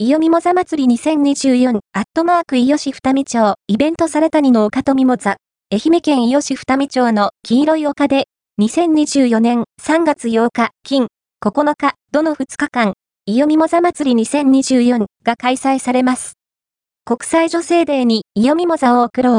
いよみもざ祭り2024アットマーク伊予市二見町イベントされたにの丘とみもざ愛媛県伊予市二見町の黄色い丘で2024年3月8日金9日どの2日間いよみもざ祭り2024が開催されます。国際女性デーにいよみもざを贈ろう